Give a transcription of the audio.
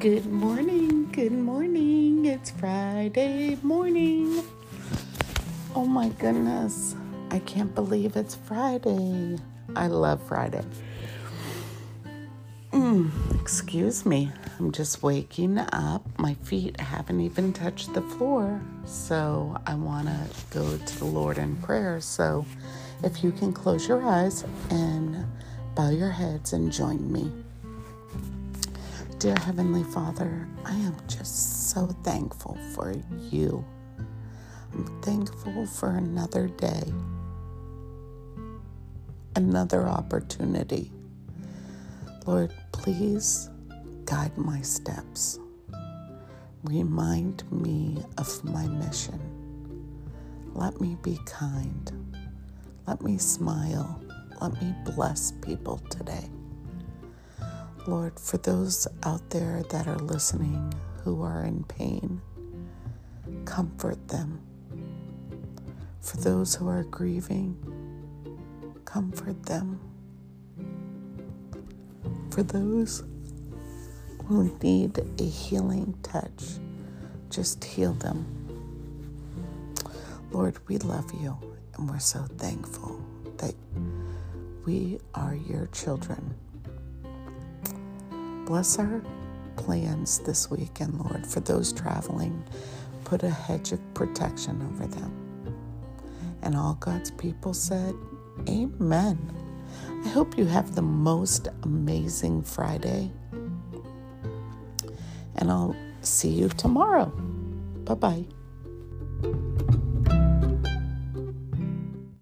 Good morning, good morning. It's Friday morning. Oh my goodness, I can't believe it's Friday. I love Friday. Mm, excuse me, I'm just waking up. My feet haven't even touched the floor, so I want to go to the Lord in prayer. So if you can close your eyes and bow your heads and join me. Dear Heavenly Father, I am just so thankful for you. I'm thankful for another day, another opportunity. Lord, please guide my steps. Remind me of my mission. Let me be kind. Let me smile. Let me bless people today. Lord, for those out there that are listening who are in pain, comfort them. For those who are grieving, comfort them. For those who need a healing touch, just heal them. Lord, we love you and we're so thankful that we are your children Bless our plans this weekend, Lord. For those traveling, put a hedge of protection over them. And all God's people said, Amen. I hope you have the most amazing Friday. And I'll see you tomorrow. Bye bye.